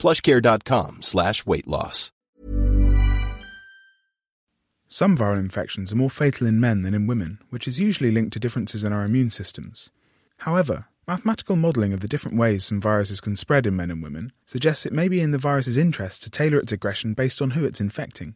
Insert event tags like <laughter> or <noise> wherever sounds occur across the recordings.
plushcare.com slash weight loss. Some viral infections are more fatal in men than in women, which is usually linked to differences in our immune systems. However, mathematical modelling of the different ways some viruses can spread in men and women suggests it may be in the virus's interest to tailor its aggression based on who it's infecting.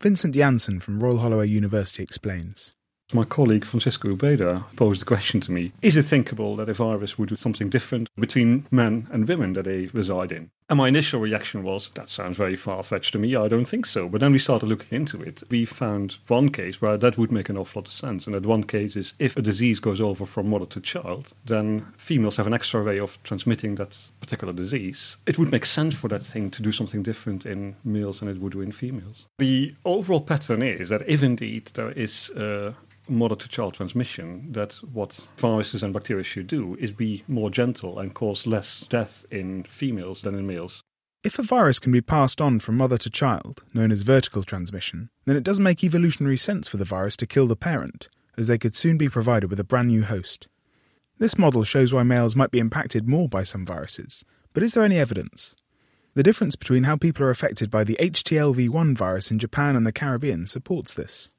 Vincent Jansen from Royal Holloway University explains. My colleague Francisco Ubeda posed the question to me Is it thinkable that a virus would do something different between men and women that they reside in? And my initial reaction was, That sounds very far fetched to me. I don't think so. But then we started looking into it. We found one case where that would make an awful lot of sense. And that one case is if a disease goes over from mother to child, then females have an extra way of transmitting that particular disease. It would make sense for that thing to do something different in males than it would do in females. The overall pattern is that if indeed there is a mother to child transmission, that what viruses and bacteria should do is be more gentle and cause less death in females than in males. If a virus can be passed on from mother to child, known as vertical transmission, then it does make evolutionary sense for the virus to kill the parent, as they could soon be provided with a brand new host. This model shows why males might be impacted more by some viruses, but is there any evidence? The difference between how people are affected by the HTLV1 virus in Japan and the Caribbean supports this.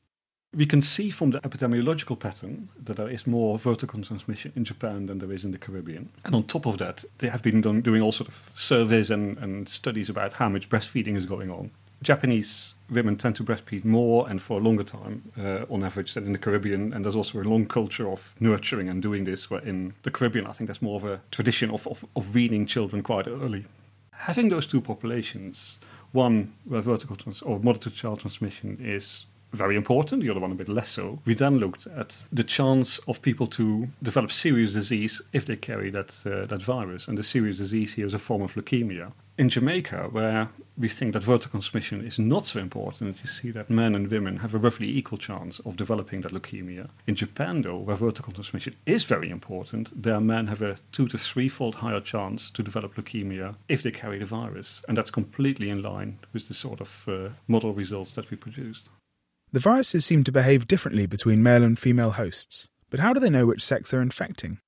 We can see from the epidemiological pattern that there is more vertical transmission in Japan than there is in the Caribbean. And on top of that, they have been done, doing all sort of surveys and, and studies about how much breastfeeding is going on. Japanese women tend to breastfeed more and for a longer time uh, on average than in the Caribbean. And there's also a long culture of nurturing and doing this. Where in the Caribbean, I think that's more of a tradition of, of, of weaning children quite early. Having those two populations, one where vertical trans- or mother to child transmission is very important, the other one a bit less so. We then looked at the chance of people to develop serious disease if they carry that uh, that virus, and the serious disease here is a form of leukemia. In Jamaica, where we think that vertical transmission is not so important, you see that men and women have a roughly equal chance of developing that leukemia. In Japan, though, where vertical transmission is very important, their men have a two to threefold higher chance to develop leukemia if they carry the virus, and that's completely in line with the sort of uh, model results that we produced. The viruses seem to behave differently between male and female hosts, but how do they know which sex they're infecting?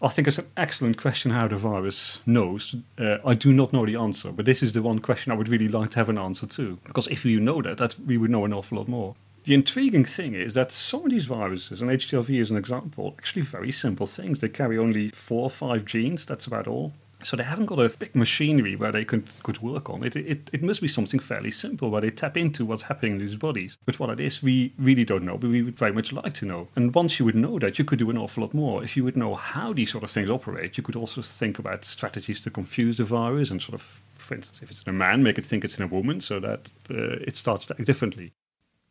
I think it's an excellent question how the virus knows. Uh, I do not know the answer, but this is the one question I would really like to have an answer to. Because if you know that, that we would know an awful lot more. The intriguing thing is that some of these viruses, and HTLV is an example, actually very simple things. They carry only four or five genes, that's about all. So they haven't got a big machinery where they could, could work on. It, it, it must be something fairly simple where they tap into what's happening in these bodies. But what it is, we really don't know, but we would very much like to know. And once you would know that, you could do an awful lot more. If you would know how these sort of things operate, you could also think about strategies to confuse the virus and sort of, for instance, if it's in a man, make it think it's in a woman so that uh, it starts to act differently.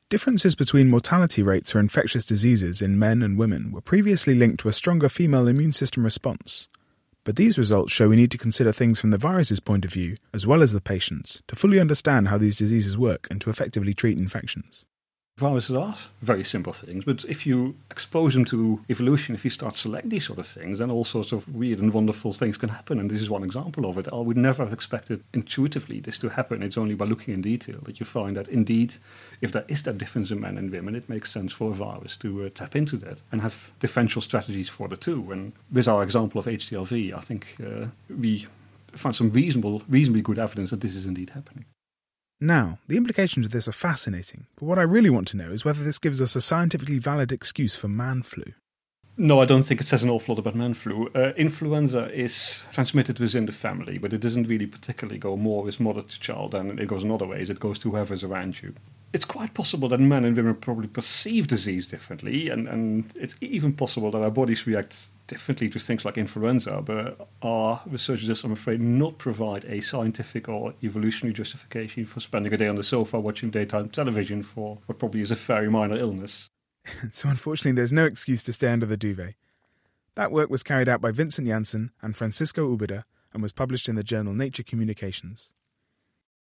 Differences between mortality rates for infectious diseases in men and women were previously linked to a stronger female immune system response. But these results show we need to consider things from the virus's point of view, as well as the patient's, to fully understand how these diseases work and to effectively treat infections. Viruses are very simple things, but if you expose them to evolution, if you start selecting these sort of things, then all sorts of weird and wonderful things can happen. And this is one example of it. I would never have expected intuitively this to happen. It's only by looking in detail that you find that indeed, if there is that difference in men and women, it makes sense for a virus to uh, tap into that and have differential strategies for the two. And with our example of HTLV, I think uh, we find some reasonable, reasonably good evidence that this is indeed happening. Now, the implications of this are fascinating, but what I really want to know is whether this gives us a scientifically valid excuse for man flu. No, I don't think it says an awful lot about man flu. Uh, influenza is transmitted within the family, but it doesn't really particularly go more with mother to child than it goes in other ways. It goes to whoever's around you. It's quite possible that men and women probably perceive disease differently, and, and it's even possible that our bodies react differently to things like influenza, but our research researchers, I'm afraid, not provide a scientific or evolutionary justification for spending a day on the sofa watching daytime television for what probably is a very minor illness. <laughs> so, unfortunately, there's no excuse to stay under the duvet. That work was carried out by Vincent Jansen and Francisco Ubeda and was published in the journal Nature Communications.